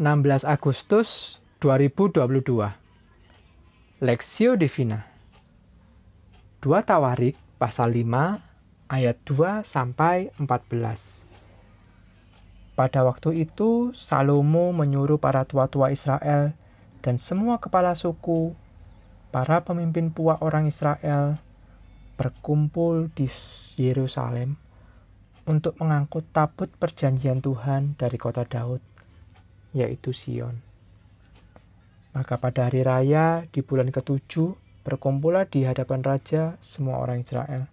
16 Agustus 2022 Lexio Divina. 2 Tawarik pasal 5 ayat 2 sampai 14 Pada waktu itu Salomo menyuruh para tua-tua Israel dan semua kepala suku para pemimpin puak orang Israel berkumpul di Yerusalem untuk mengangkut tabut perjanjian Tuhan dari kota Daud yaitu Sion. Maka pada hari raya di bulan ketujuh berkumpullah di hadapan raja semua orang Israel.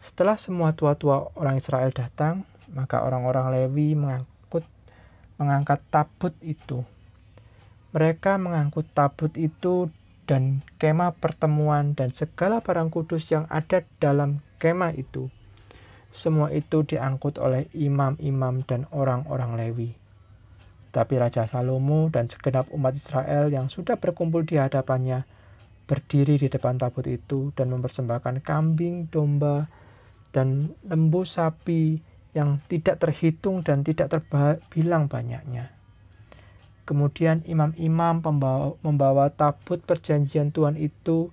Setelah semua tua-tua orang Israel datang, maka orang-orang Lewi mengangkut mengangkat tabut itu. Mereka mengangkut tabut itu dan kemah pertemuan dan segala barang kudus yang ada dalam kemah itu. Semua itu diangkut oleh imam-imam dan orang-orang Lewi. Tapi Raja Salomo dan segenap umat Israel yang sudah berkumpul di hadapannya berdiri di depan tabut itu dan mempersembahkan kambing, domba, dan lembu sapi yang tidak terhitung dan tidak terbilang banyaknya. Kemudian imam-imam membawa, tabut perjanjian Tuhan itu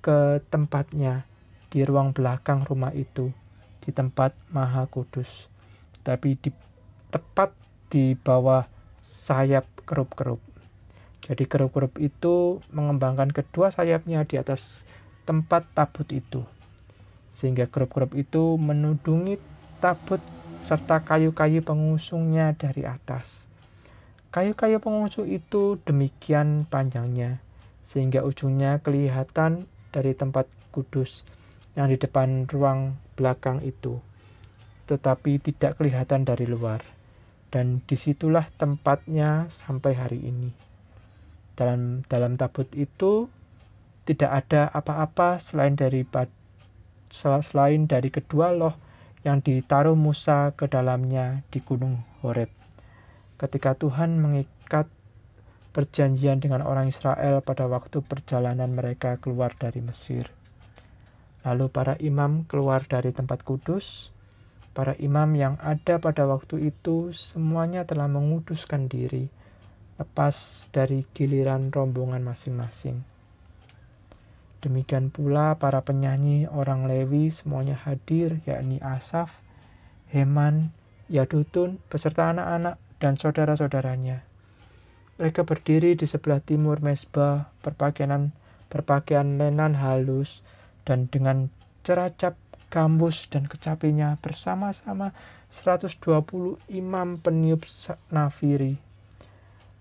ke tempatnya di ruang belakang rumah itu, di tempat maha kudus. Tapi di tepat di bawah sayap kerup-kerup. Jadi kerup-kerup itu mengembangkan kedua sayapnya di atas tempat tabut itu. Sehingga kerup-kerup itu menudungi tabut serta kayu-kayu pengusungnya dari atas. Kayu-kayu pengusung itu demikian panjangnya, sehingga ujungnya kelihatan dari tempat kudus yang di depan ruang belakang itu, tetapi tidak kelihatan dari luar dan di situlah tempatnya sampai hari ini. Dalam dalam tabut itu tidak ada apa-apa selain dari selain dari kedua loh yang ditaruh Musa ke dalamnya di Gunung Horeb. Ketika Tuhan mengikat perjanjian dengan orang Israel pada waktu perjalanan mereka keluar dari Mesir. Lalu para imam keluar dari tempat kudus, Para imam yang ada pada waktu itu semuanya telah menguduskan diri, lepas dari giliran rombongan masing-masing. Demikian pula para penyanyi orang Lewi semuanya hadir, yakni Asaf, Heman, Yadutun, beserta anak-anak dan saudara-saudaranya. Mereka berdiri di sebelah timur mesbah, berpakaian berpakaian lenan halus dan dengan ceracap gambus dan kecapinya bersama-sama 120 imam peniup nafiri.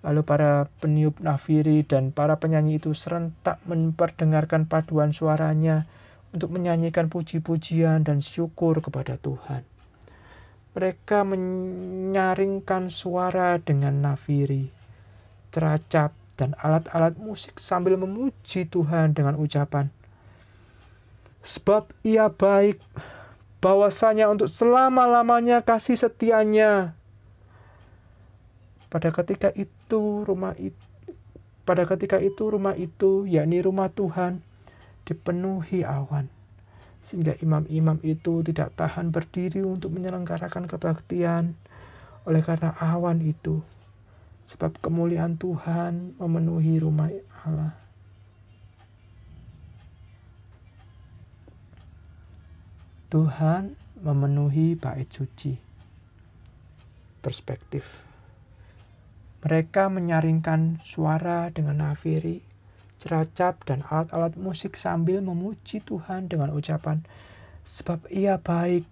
Lalu para peniup nafiri dan para penyanyi itu serentak memperdengarkan paduan suaranya untuk menyanyikan puji-pujian dan syukur kepada Tuhan. Mereka menyaringkan suara dengan nafiri, ceracap, dan alat-alat musik sambil memuji Tuhan dengan ucapan, Sebab ia baik, bahwasanya untuk selama-lamanya kasih setianya. Pada ketika itu rumah itu pada ketika itu rumah itu yakni rumah Tuhan dipenuhi awan. Sehingga imam-imam itu tidak tahan berdiri untuk menyelenggarakan kebaktian oleh karena awan itu. Sebab kemuliaan Tuhan memenuhi rumah Allah Tuhan memenuhi bait suci. Perspektif. Mereka menyaringkan suara dengan nafiri, ceracap, dan alat-alat musik sambil memuji Tuhan dengan ucapan, sebab ia baik,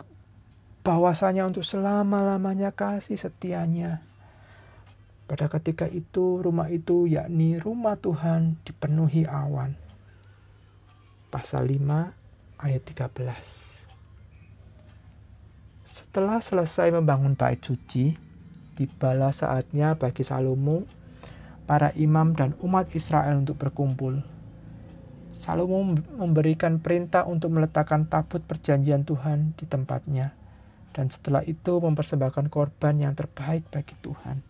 bahwasanya untuk selama-lamanya kasih setianya. Pada ketika itu, rumah itu, yakni rumah Tuhan, dipenuhi awan. Pasal 5 ayat 13 setelah selesai membangun bait suci, tibalah saatnya bagi Salomo, para imam dan umat Israel untuk berkumpul. Salomo memberikan perintah untuk meletakkan tabut perjanjian Tuhan di tempatnya, dan setelah itu mempersembahkan korban yang terbaik bagi Tuhan.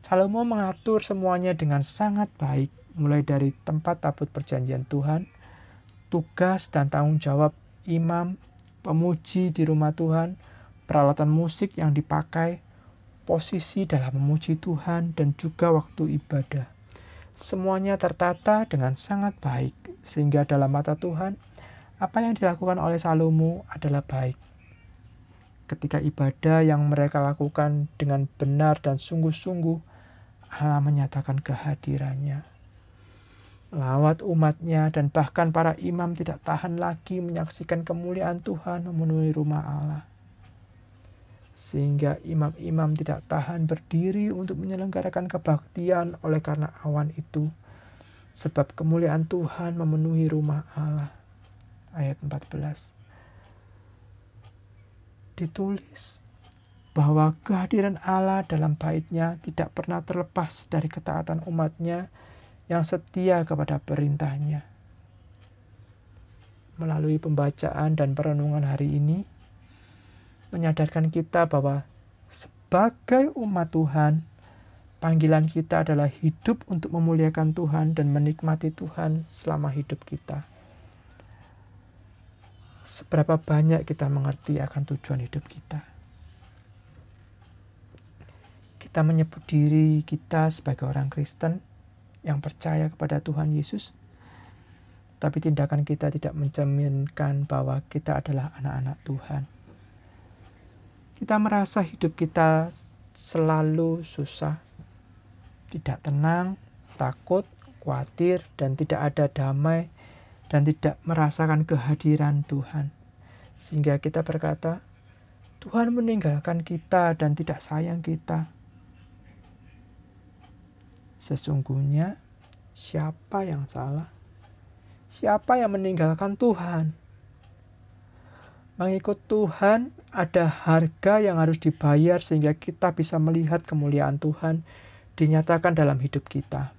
Salomo mengatur semuanya dengan sangat baik, mulai dari tempat tabut perjanjian Tuhan, tugas dan tanggung jawab imam, pemuji di rumah Tuhan, peralatan musik yang dipakai, posisi dalam memuji Tuhan, dan juga waktu ibadah. Semuanya tertata dengan sangat baik, sehingga dalam mata Tuhan, apa yang dilakukan oleh Salomo adalah baik. Ketika ibadah yang mereka lakukan dengan benar dan sungguh-sungguh, Allah menyatakan kehadirannya. Lawat umatnya dan bahkan para imam tidak tahan lagi menyaksikan kemuliaan Tuhan memenuhi rumah Allah sehingga imam-imam tidak tahan berdiri untuk menyelenggarakan kebaktian oleh karena awan itu. Sebab kemuliaan Tuhan memenuhi rumah Allah. Ayat 14. Ditulis bahwa kehadiran Allah dalam baitnya tidak pernah terlepas dari ketaatan umatnya yang setia kepada perintahnya. Melalui pembacaan dan perenungan hari ini, menyadarkan kita bahwa sebagai umat Tuhan, panggilan kita adalah hidup untuk memuliakan Tuhan dan menikmati Tuhan selama hidup kita. Seberapa banyak kita mengerti akan tujuan hidup kita? Kita menyebut diri kita sebagai orang Kristen yang percaya kepada Tuhan Yesus, tapi tindakan kita tidak mencerminkan bahwa kita adalah anak-anak Tuhan kita merasa hidup kita selalu susah, tidak tenang, takut, khawatir, dan tidak ada damai, dan tidak merasakan kehadiran Tuhan. Sehingga kita berkata, Tuhan meninggalkan kita dan tidak sayang kita. Sesungguhnya, siapa yang salah? Siapa yang meninggalkan Tuhan? Mengikut Tuhan ada harga yang harus dibayar sehingga kita bisa melihat kemuliaan Tuhan dinyatakan dalam hidup kita.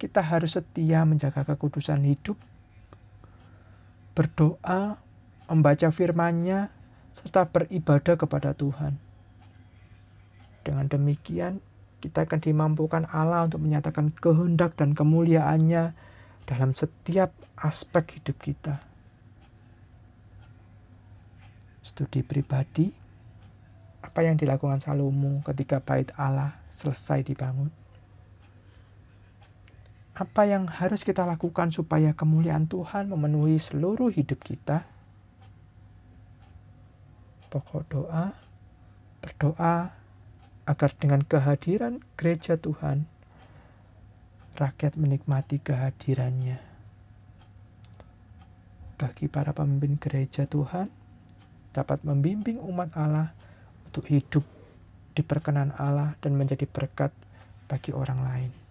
Kita harus setia menjaga kekudusan hidup, berdoa, membaca firman-Nya, serta beribadah kepada Tuhan. Dengan demikian, kita akan dimampukan Allah untuk menyatakan kehendak dan kemuliaan-Nya dalam setiap aspek hidup kita studi pribadi apa yang dilakukan Salomo ketika bait Allah selesai dibangun. Apa yang harus kita lakukan supaya kemuliaan Tuhan memenuhi seluruh hidup kita? Pokok doa, berdoa agar dengan kehadiran gereja Tuhan, rakyat menikmati kehadirannya. Bagi para pemimpin gereja Tuhan, dapat membimbing umat Allah untuk hidup di perkenan Allah dan menjadi berkat bagi orang lain.